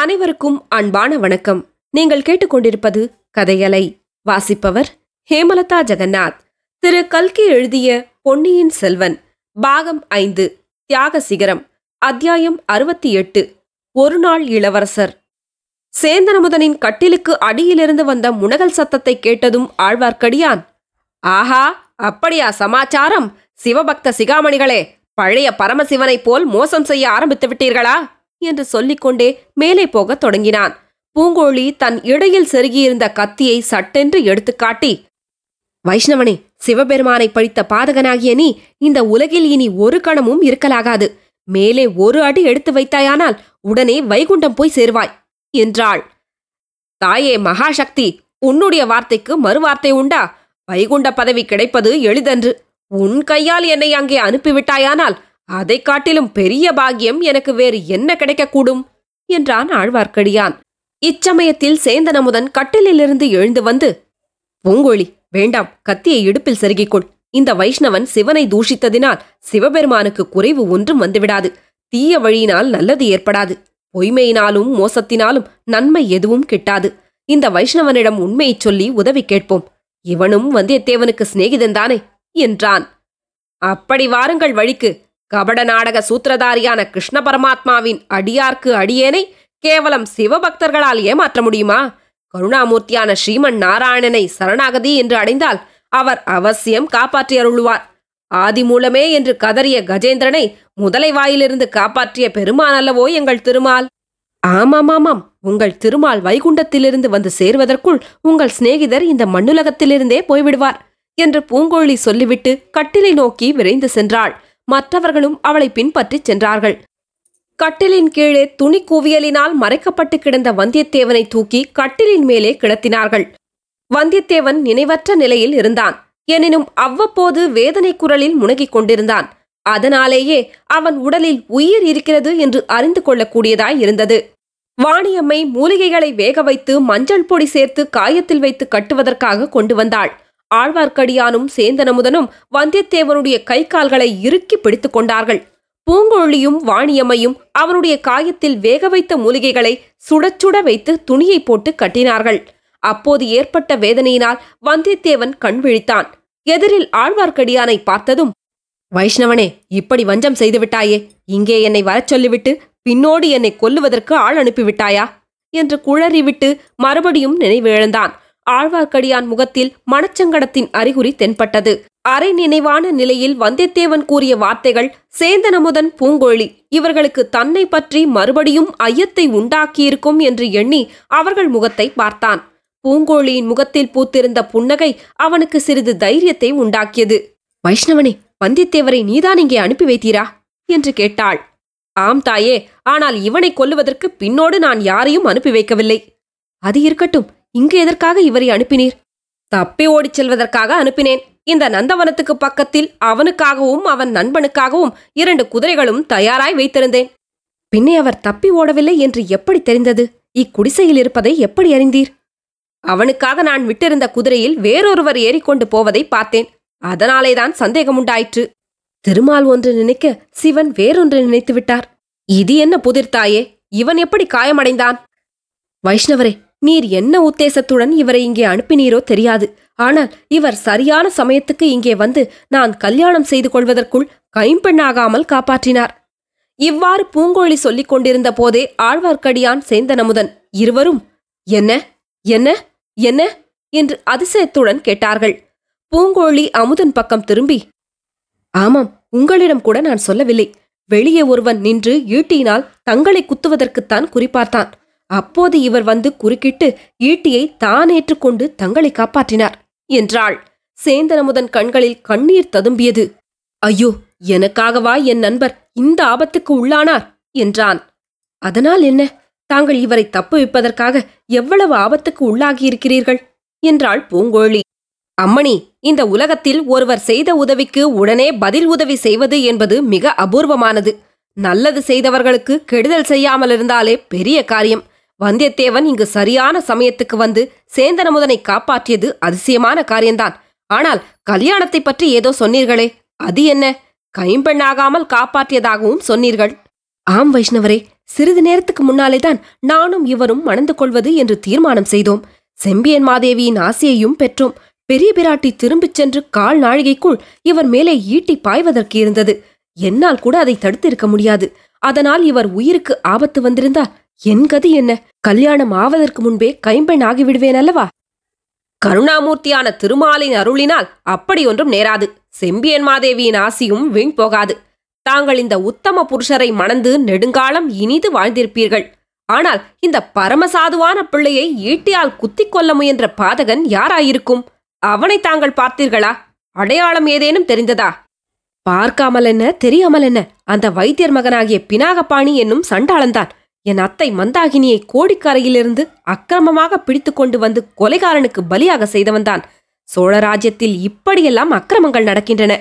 அனைவருக்கும் அன்பான வணக்கம். நீங்கள் கேட்டுக்கொண்டிருப்பது கதையலை வாசிப்பவர் ஹேமலதா ஜெகநாத். திரு. கல்கி எழுதிய பொன்னியின் செல்வன் பாகம் ஐந்து தியாக சிகரம் அத்தியாயம் அறுபத்தி எட்டு ஒரு நாள் இளவரசர். சேந்தனமுதனின் கட்டிலுக்கு அடியிலிருந்து வந்த முனகல் சத்தத்தை கேட்டதும் ஆழ்வார்க்கடியான் ஆஹா அப்படியா சமாச்சாரம்? சிவபக்த சிகாமணிகளே பழைய பரமசிவனைப் போல் மோசம் செய்ய ஆரம்பித்து விட்டீர்களா என்று சொல்லிக்கொண்டே மேலே போகத் தொடங்கினான். பூங்கோழி தன் இடையில் செருகியிருந்த கத்தியை சட்டென்று எடுத்துக்காட்டி வைஷ்ணவனே சிவபெருமானை பழித்த பாதகனாகிய நீ இந்த உலகில் இனி ஒரு கணமும் இருக்கலாகாது. மேலே ஒரு அடி எடுத்து வைத்தாயானால் உடனே வைகுண்டம் போய் சேருவாய் என்றாள். தாயே மகாசக்தி உன்னுடைய வார்த்தைக்கு மறுவார்த்தை உண்டா? வைகுண்ட பதவி கிடைப்பது எளிதன்று. உன் கையால் என்னை அங்கே அனுப்பிவிட்டாயானால் அதைக் காட்டிலும் பெரிய பாக்கியம் எனக்கு வேறு என்ன கிடைக்கக்கூடும்? என்றான் ஆழ்வார்க்கடியான். இச்சமயத்தில் சேந்தனமுதன் கட்டிலிலிருந்து எழுந்து வந்து பூங்கோழி வேண்டாம் கத்தியை இடுப்பில் செருகிக்கொள். இந்த வைஷ்ணவன் சிவனை தூஷித்ததினால் சிவபெருமானுக்கு குறைவு ஒன்றும் வந்துவிடாது. தீய வழியினால் நல்லது ஏற்படாது. பொய்மையினாலும் மோசத்தினாலும் நன்மை எதுவும் கிட்டாது. இந்த வைஷ்ணவனிடம் உண்மையைச் சொல்லி உதவி கேட்போம். இவனும் வந்தியத்தேவனுக்கு சிநேகிதன்தானே என்றான். அப்படி வாருங்கள் வழிக்கு. கபட நாடக சூத்திரதாரியான கிருஷ்ண பரமாத்மாவின் அடியார்க்கு அடியேனை கேவலம் சிவபக்தர்களால் ஏமாற்ற முடியுமா? கருணாமூர்த்தியான ஸ்ரீமன் நாராயணனை சரணாகதி என்று அடைந்தால் அவர் அவசியம் காப்பாற்றி அருள்வார். ஆதி மூலமே என்று கதறிய கஜேந்திரனை முதலை வாயிலிருந்து காப்பாற்றிய பெருமான் அல்லவோ எங்கள் திருமால்? ஆமாமாமாம் உங்கள் திருமால் வைகுண்டத்திலிருந்து வந்து சேர்வதற்குள் உங்கள் சிநேகிதர் இந்த மண்ணுலகத்திலிருந்தே போய்விடுவார் என்று பூங்கோழி சொல்லிவிட்டு கட்டிலை நோக்கி விரைந்து சென்றாள். மற்றவர்களும் அவளை பின்பற்றிச் சென்றார்கள். கட்டிலின் கீழே துணி குவியலினால் மறைக்கப்பட்டு கிடந்த வந்தியத்தேவனை தூக்கி கட்டிலின் மேலே கிடத்தினார்கள். வந்தியத்தேவன் நினைவற்ற நிலையில் இருந்தான். எனினும் அவ்வப்போது வேதனை குரலில் முனகிக் கொண்டிருந்தான். அதனாலேயே அவன் உடலில் உயிர் இருக்கிறது என்று அறிந்து கொள்ளக்கூடியதாய் இருந்தது. வாணியம்மை மூலிகைகளை வேக வைத்து மஞ்சள் பொடி சேர்த்து காயத்தில் வைத்து கட்டுவதற்காக கொண்டு வந்தாள். ஆழ்வார்க்கடியானும் சேந்தனமுதனும் வந்தியத்தேவனுடைய கை கால்களை இறுக்கி பிடித்துக் கொண்டார்கள். பூங்கொழியும் வாணியம்மையும் அவனுடைய காயத்தில் வேக வைத்த மூலிகைகளை சுடச்சுட வைத்து துணியை போட்டு கட்டினார்கள். அப்போது ஏற்பட்ட வேதனையினால் வந்தியத்தேவன் கண் விழித்தான். எதிரில் ஆழ்வார்க்கடியானை பார்த்ததும் வைஷ்ணவனே இப்படி வஞ்சம் செய்துவிட்டாயே இங்கே என்னை வரச் சொல்லிவிட்டு பின்னோடு என்னை கொல்லுவதற்கு ஆள் அனுப்பிவிட்டாயா? என்று குழறிவிட்டு மறுபடியும் நினைவிழந்தான் ஆழ்வார்க்கடியான் முகத்தில் மனச்சங்கடத்தின் அறிகுறி தென்பட்டது. அரை நினைவான நிலையில் வந்தியத்தேவன் கூறிய வார்த்தைகள் சேந்தனமுதன் பூங்கோழி இவர்களுக்கு தன்னை பற்றி மறுபடியும் ஐயத்தை உண்டாக்கியிருக்கும் என்று எண்ணி அவர்கள் முகத்தை பார்த்தான். பூங்கோழியின் முகத்தில் பூத்திருந்த புன்னகை அவனுக்கு சிறிது தைரியத்தை உண்டாக்கியது. வைஷ்ணவனே வந்தியத்தேவரை நீதான் இங்கே அனுப்பி வைத்தீரா? என்று கேட்டாள். ஆம் தாயே ஆனால் இவனை கொல்லுவதற்கு பின்னோடு நான் யாரையும் அனுப்பி வைக்கவில்லை. அது இருக்கட்டும் இங்கு எதற்காக இவரை அனுப்பினீர்? தப்பி ஓடிச் செல்வதற்காக அனுப்பினேன். இந்த நந்தவனத்துக்கு பக்கத்தில் அவனுக்காகவும் அவன் நண்பனுக்காகவும் இரண்டு குதிரைகளும் தயாராய் வைத்திருந்தேன். பின்னே அவர் தப்பி ஓடவில்லை என்று எப்படி தெரிந்தது? இக்குடிசையில் இருப்பதை எப்படி அறிந்தீர்? அவனுக்காக நான் விட்டிருந்த குதிரையில் வேறொருவர் ஏறிக்கொண்டு போவதை பார்த்தேன். அதனாலேதான் சந்தேகம் உண்டாயிற்று திருமால் ஒன்று நினைக்க சிவன் வேறொன்று நினைத்து விட்டார் இது என்ன புதிர்த்தாயே இவன் எப்படி காயமடைந்தான்? வைஷ்ணவரே நீர் என்ன உத்தேசத்துடன் இவரை இங்கே அனுப்பினீரோ தெரியாது. ஆனால் இவர் சரியான சமயத்துக்கு இங்கே வந்து நான் கல்யாணம் செய்து கொள்வதற்குள் கைம்பெண்ணாகாமல் காப்பாற்றினார். இவ்வாறு பூங்கோழி சொல்லிக் கொண்டிருந்த போதே ஆழ்வார்க்கடியான் சேந்தனமுதன் இருவரும் என்ன என்ன என்ன? என்று அதிசயத்துடன் கேட்டார்கள். பூங்கோழி அமுதன் பக்கம் திரும்பி ஆமாம் உங்களிடம் கூட நான் சொல்லவில்லை. வெளியே ஒருவன் நின்று ஈட்டியினால் தங்களை குத்துவதற்குத்தான் குறிப்பார்த்தான் அப்போது இவர் வந்து குறுக்கிட்டு ஈட்டியை தான் ஏற்றுக்கொண்டு தங்களை காப்பாற்றினார் என்றாள். சேந்தனமுதன் கண்களில் கண்ணீர் ததும்பியது. ஐயோ எனக்காகவா என் நண்பர் இந்த ஆபத்துக்கு உள்ளானார்? என்றான். அதனால் என்ன? தாங்கள் இவரை தப்புவிப்பதற்காக எவ்வளவு ஆபத்துக்கு உள்ளாகியிருக்கிறீர்கள்? என்றாள் பூங்கோழி. அம்மணி இந்த உலகத்தில் ஒருவர் செய்த உதவிக்கு உடனே பதில் உதவி செய்வது என்பது மிக அபூர்வமானது. நல்லது செய்தவர்களுக்கு கெடுதல் செய்யாமல் இருந்தாலே பெரிய காரியம். வந்தியத்தேவன் இங்கு சரியான சமயத்துக்கு வந்து சேந்தனமுதனை காப்பாற்றியது அதிசயமான காரியம்தான் ஆனால் கல்யாணத்தை பற்றி ஏதோ சொன்னீர்களே அது என்ன? கைம்பெண்ணாகாமல் காப்பாற்றியதாகவும் சொன்னீர்கள். ஆம் வைஷ்ணவரே சிறிது நேரத்துக்கு முன்னாலே தான் நானும் இவரும் மணந்து கொள்வது என்று தீர்மானம் செய்தோம். செம்பியன் மாதேவியின் ஆசையையும் பெற்றோம். பெரிய பிராட்டி திரும்பிச் சென்று கால் நாழிகைக்குள் இவர் மேலே ஈட்டி பாய்வதற்கு இருந்தது. என்னால் கூட அதை தடுத்திருக்க முடியாது. அதனால் இவர் உயிருக்கு ஆபத்து வந்திருந்தால் என் கதி என்ன? கல்யாணம் ஆவதற்கு முன்பே கைம்பெண் ஆகிவிடுவேன் அல்லவா? கருணாமூர்த்தியான திருமாலின் அருளினால் அப்படியொன்றும் நேராது. செம்பியன் மாதேவியின் ஆசியும் வீண் போகாது. தாங்கள் இந்த உத்தம புருஷரை மணந்து நெடுங்காலம் இனிது வாழ்ந்திருப்பீர்கள். ஆனால் இந்த பரமசாதுவான பிள்ளையை ஈட்டியால் குத்திக் கொள்ள முயன்ற பாதகன் யாராயிருக்கும்? அவனை தாங்கள் பார்த்தீர்களா? அடையாளம் ஏதேனும் தெரிந்ததா? பார்க்காமல் என்ன? தெரியாமல் என்ன? அந்த வைத்தியர் மகனாகிய பினாகபாணி என்னும் சண்டாளன்தான். என் அத்தை மந்தாகினியை கோடிக்கரையிலிருந்து அக்கிரமமாக பிடித்து கொண்டு வந்து கொலைகாரனுக்கு பலியாக செய்தவன்தான் சோழ ராஜ்யத்தில் இப்படியெல்லாம் அக்கிரமங்கள் நடக்கின்றன.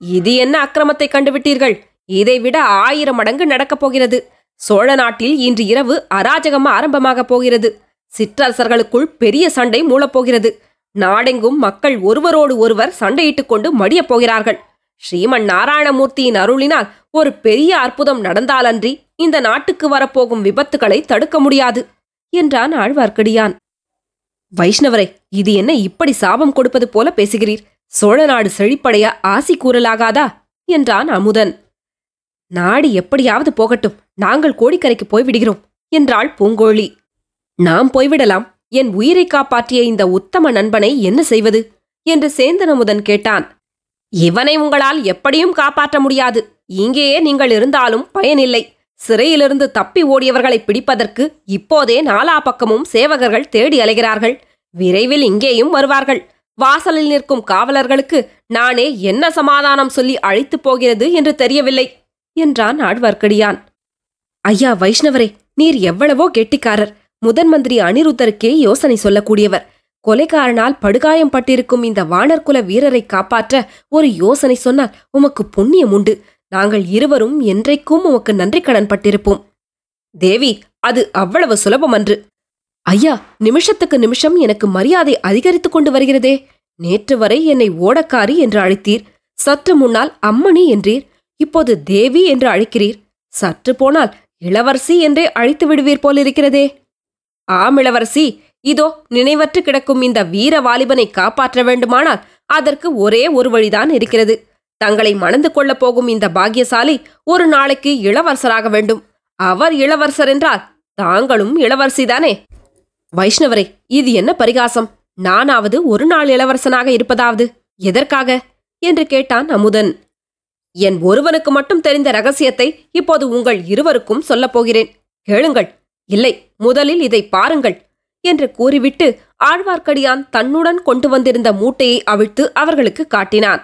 இது என்ன அக்கிரமத்தை கண்டுவிட்டீர்கள்? இதைவிட ஆயிரம் மடங்கு நடக்கப் போகிறது. சோழ நாட்டில் இன்று இரவு அராஜகம் ஆரம்பமாகப் போகிறது. சிற்றரசர்களுக்குள் பெரிய சண்டை மூளப்போகிறது நாடெங்கும் மக்கள் ஒருவரோடு ஒருவர் சண்டையிட்டுக் கொண்டு மடியப் போகிறார்கள். ஸ்ரீமன் நாராயணமூர்த்தியின் அருளினால் ஒரு பெரிய அற்புதம் நடந்தாலன்றி இந்த நாட்டுக்கு வரப்போகும் விபத்துகளை தடுக்க முடியாது என்றான் ஆழ்வார்க்கடியான். வைஷ்ணவரே இது என்ன இப்படி சாபம் கொடுப்பது போல பேசுகிறீர்? சோழ நாடு செழிப்படைய ஆசி கூறலாகாதா? என்றான் அமுதன். நாடு எப்படியாவது போகட்டும் நாங்கள் கோடிக்கரைக்கு போய்விடுகிறோம் என்றாள் பூங்கோழி. நாம் போய்விடலாம் என் உயிரை காப்பாற்றிய இந்த உத்தம நண்பனை என்ன செய்வது? என்று சேந்தன் அமுதன் கேட்டான். இவனை உங்களால் எப்படியும் காப்பாற்ற முடியாது. இங்கேயே நீங்கள் இருந்தாலும் பயனில்லை. சிறையிலிருந்து தப்பி ஓடியவர்களை பிடிப்பதற்கு இப்போதே நாலா பக்கமும் சேவகர்கள் தேடி அலைகிறார்கள். விரைவில் இங்கேயும் வருவார்கள். வாசலில் நிற்கும் காவலர்களுக்கு நானே என்ன சமாதானம் சொல்லி அழைத்துப் போகிறது என்று தெரியவில்லை என்றான் ஆழ்வார்க்கடியான். ஐயா வைஷ்ணவரே நீர் எவ்வளவோ கெட்டிக்காரர். முதன் மந்திரி அனிருத்தருக்கே யோசனை சொல்லக்கூடியவர். கொலைகாரனால் படுகாயம் பட்டிருக்கும் இந்த வானர்குல வீரரை காப்பாற்ற ஒரு யோசனை சொன்னால் உமக்கு புண்ணியம் உண்டு. நாங்கள் இருவரும் என்றைக்கும் உமக்கு நன்றி கடன் பட்டிருப்போம். தேவி அது அவ்வளவு சுலபமன்று ஐயா நிமிஷத்துக்கு நிமிஷம் எனக்கு மரியாதை அதிகரித்துக் கொண்டு வருகிறதே. நேற்று வரை என்னை ஓடக்காரி என்று அழைத்தீர். சற்று முன்னால் அம்மணி என்றீர். இப்போது தேவி என்று அழைக்கிறீர். சற்று போனால் இளவரசி என்றே அழைத்து விடுவீர் போலிருக்கிறதே. ஆம் இளவரசி. இதோ நினைவற்று கிடக்கும் இந்த வீர வாலிபனை காப்பாற்ற வேண்டுமானால் அதற்கு ஒரே ஒரு வழிதான் இருக்கிறது. தங்களை மணந்து கொள்ளப் போகும் இந்த பாக்கியசாலி ஒரு நாளைக்கு இளவரசராக வேண்டும். அவர் இளவரசர் என்றால் தாங்களும் இளவரசிதானே? வைஷ்ணவரே இது என்ன பரிகாசம்? நானாவது ஒரு நாள் இளவரசனாக இருப்பதாவது எதற்காக? என்று கேட்டான் அமுதன். என் ஒருவனுக்கு மட்டும் தெரிந்த ரகசியத்தை இப்போது உங்கள் இருவருக்கும் சொல்லப் போகிறேன். கேளுங்கள். இல்லை முதலில் இதை பாருங்கள். என்று கூறிவிட்டு ஆழ்வார்க்கடியான் தன்னுடன் கொண்டு வந்திருந்த மூட்டையை அவிழ்த்து அவர்களுக்கு காட்டினான்.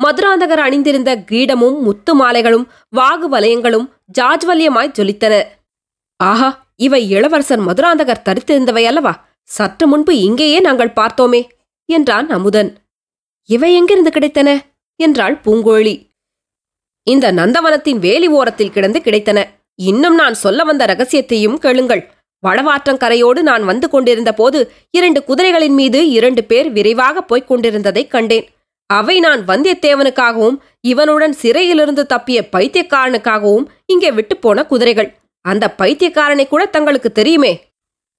மதுராந்தகர் அணிந்திருந்த கிரீடமும் முத்து மாலைகளும் வாகு வலயங்களும் ஜாஜ்வல்யமாய் ஜொலித்தன. ஆஹா இவை இளவரசர் மதுராந்தகர் தரித்திருந்தவை அல்லவா? சற்று முன்பு இங்கேயே நாங்கள் பார்த்தோமே என்றான் அமுதன். இவை எங்கிருந்து கிடைத்தன? என்றாள் பூங்கோழி. இந்த நந்தவனத்தின் வேலி ஓரத்தில் கிடந்து கிடைத்தன. இன்னும் நான் சொல்ல வந்த ரகசியத்தையும் கேளுங்கள் வடவாற்றங்கரையோடு நான் வந்து கொண்டிருந்த போது இரண்டு குதிரைகளின் மீது இரண்டு பேர் விரைவாக போய்க் கொண்டிருந்ததைக் கண்டேன். அவை நான் வந்தியத்தேவனுக்காகவும் இவனுடன் சிறையிலிருந்து தப்பிய பைத்தியக்காரனுக்காகவும் இங்கே விட்டுப்போன போன குதிரைகள். அந்த பைத்தியக்காரனை கூட தங்களுக்கு தெரியுமே?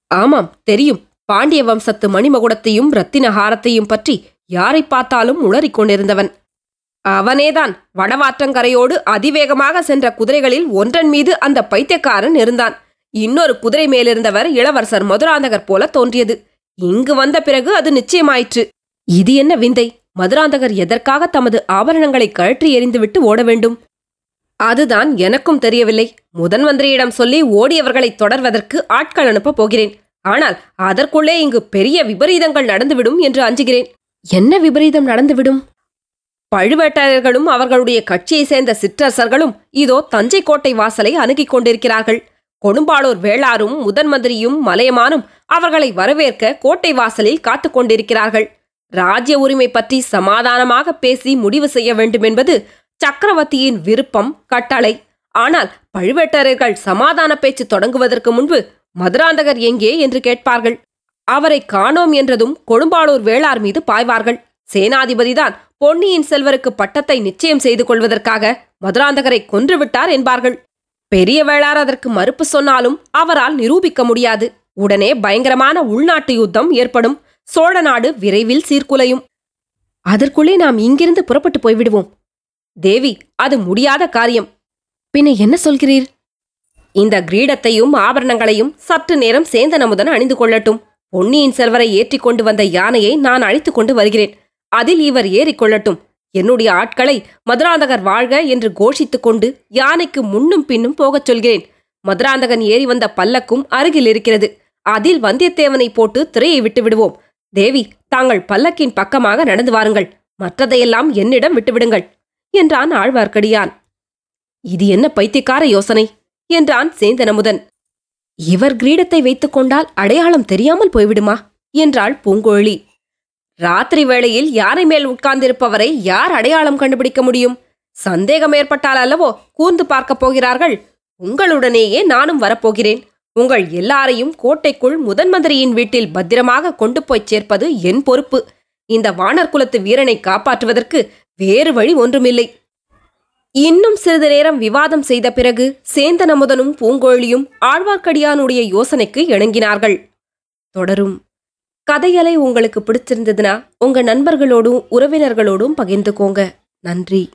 ஆமாம் தெரியும். பாண்டிய வம்சத்து மணிமகுடத்தையும் ரத்தினஹாரத்தையும் பற்றி யாரை பார்த்தாலும் உளறிக் கொண்டிருந்தவன். அவனேதான் வடவாற்றங்கரையோடு அதிவேகமாக சென்ற குதிரைகளில் ஒன்றன் மீது அந்த பைத்தியக்காரன் இருந்தான். இன்னொரு குதிரை மேலிருந்தவர் இளவரசர் மதுராந்தகர் போல தோன்றியது. இங்கு வந்த பிறகு அது நிச்சயமாயிற்று. இது என்ன விந்தை? மதுராந்தகர் எதற்காக தமது ஆபரணங்களை கழற்றி எறிந்துவிட்டு ஓட வேண்டும்? அதுதான் எனக்கும் தெரியவில்லை. முதன்மந்திரியிடம் சொல்லி ஓடியவர்களை தொடர்வதற்கு ஆட்கள் அனுப்பப் போகிறேன். ஆனால் அதற்குள்ளே இங்கு பெரிய விபரீதங்கள் நடந்துவிடும் என்று அஞ்சுகிறேன். என்ன விபரீதம் நடந்துவிடும்? பழுவேட்டரையர்களும் அவர்களுடைய கட்சியைச் சேர்ந்த சிற்றரசர்களும் இதோ தஞ்சை கோட்டை வாசலை அணுகிக் கொண்டிருக்கிறார்கள். கொடும்பாளூர் வேளாரும் முதன் மந்திரியும் மலையமானும் அவர்களை வரவேற்க கோட்டை வாசலில் காத்து கொண்டிருக்கிறார்கள். ராஜ்ய உரிமை பற்றி சமாதானமாக பேசி முடிவு செய்ய வேண்டும் என்பது சக்கரவர்த்தியின் விருப்பம் கட்டளை. ஆனால் பழுவேட்டரர்கள் சமாதான பேச்சு தொடங்குவதற்கு முன்பு மதுராந்தகர் எங்கே என்று கேட்பார்கள். அவரை காணோம் என்றதும் கொடும்பாளூர் வேளார் மீது பாய்வார்கள். சேனாதிபதிதான் பொன்னியின் செல்வருக்கு பட்டத்தை நிச்சயம் செய்து கொள்வதற்காக மதுராந்தகரை கொன்றுவிட்டார் என்பார்கள். பெரிய வேளார் அதற்கு மறுப்பு சொன்னாலும் அவரால் நிரூபிக்க முடியாது. உடனே பயங்கரமான உள்நாட்டு யுத்தம் ஏற்படும். சோழ நாடு விரைவில் சீர்குலையும். அதற்குள்ளே நாம் இங்கிருந்து புறப்பட்டு போய்விடுவோம். தேவி அது முடியாத காரியம். பின்ன என்ன சொல்கிறீர்? இந்த கிரீடத்தையும் ஆபரணங்களையும் சற்று நேரம் சேந்தனமுதன் அணிந்து கொள்ளட்டும். பொன்னியின் செல்வரை ஏற்றிக்கொண்டு வந்த யானையை நான் அழைத்துக் கொண்டு வருகிறேன். அதில் இவர் ஏறிக்கொள்ளட்டும் என்னுடைய ஆட்களை மதுராந்தகர் வாழ்க என்று கோஷித்துக் கொண்டு யானைக்கு முன்னும் பின்னும் போகச் சொல்கிறேன். மதுராந்தகன் ஏறி வந்த பல்லக்கும் அருகில் இருக்கிறது. அதில் வந்தியத்தேவனை போட்டு திரையை விட்டு விடுவோம். தேவி தாங்கள் பல்லக்கின் பக்கமாக நடந்து வாருங்கள். மற்றதையெல்லாம் என்னிடம் விட்டுவிடுங்கள் என்றான் ஆழ்வார்க்கடியான். இது என்ன பைத்தியக்கார யோசனை என்றான் சேந்தனமுதன். இவர் கிரீடத்தை வைத்துக் கொண்டால் அடையாளம் தெரியாமல் போய்விடுமா என்றாள் பூங்கோழி. ராத்திரி வேளையில் யானை மேல் உட்கார்ந்திருப்பவரை யார் அடையாளம் கண்டுபிடிக்க முடியும்? சந்தேகம் ஏற்பட்டால் அல்லவோ கூர்ந்து பார்க்கப் போகிறார்கள்? உங்களுடனேயே நானும் வரப்போகிறேன். உங்கள் எல்லாரையும் கோட்டைக்குள் முதன் மந்திரியின் வீட்டில் பத்திரமாக கொண்டு போய்ச் சேர்ப்பது என் பொறுப்பு. இந்த வானர் குலத்து வீரனை காப்பாற்றுவதற்கு வேறு வழி ஒன்றுமில்லை. இன்னும் சிறிது நேரம் விவாதம் செய்த பிறகு சேந்தனமுதனும் பூங்கோழியும் ஆழ்வார்க்கடியானுடைய யோசனைக்கு இணங்கினார்கள். தொடரும். கதையலை உங்களுக்கு பிடிச்சிருந்ததுன்னா உங்க நண்பர்களோடும் உறவினர்களோடும் பகிர்ந்துக்கோங்க. நன்றி.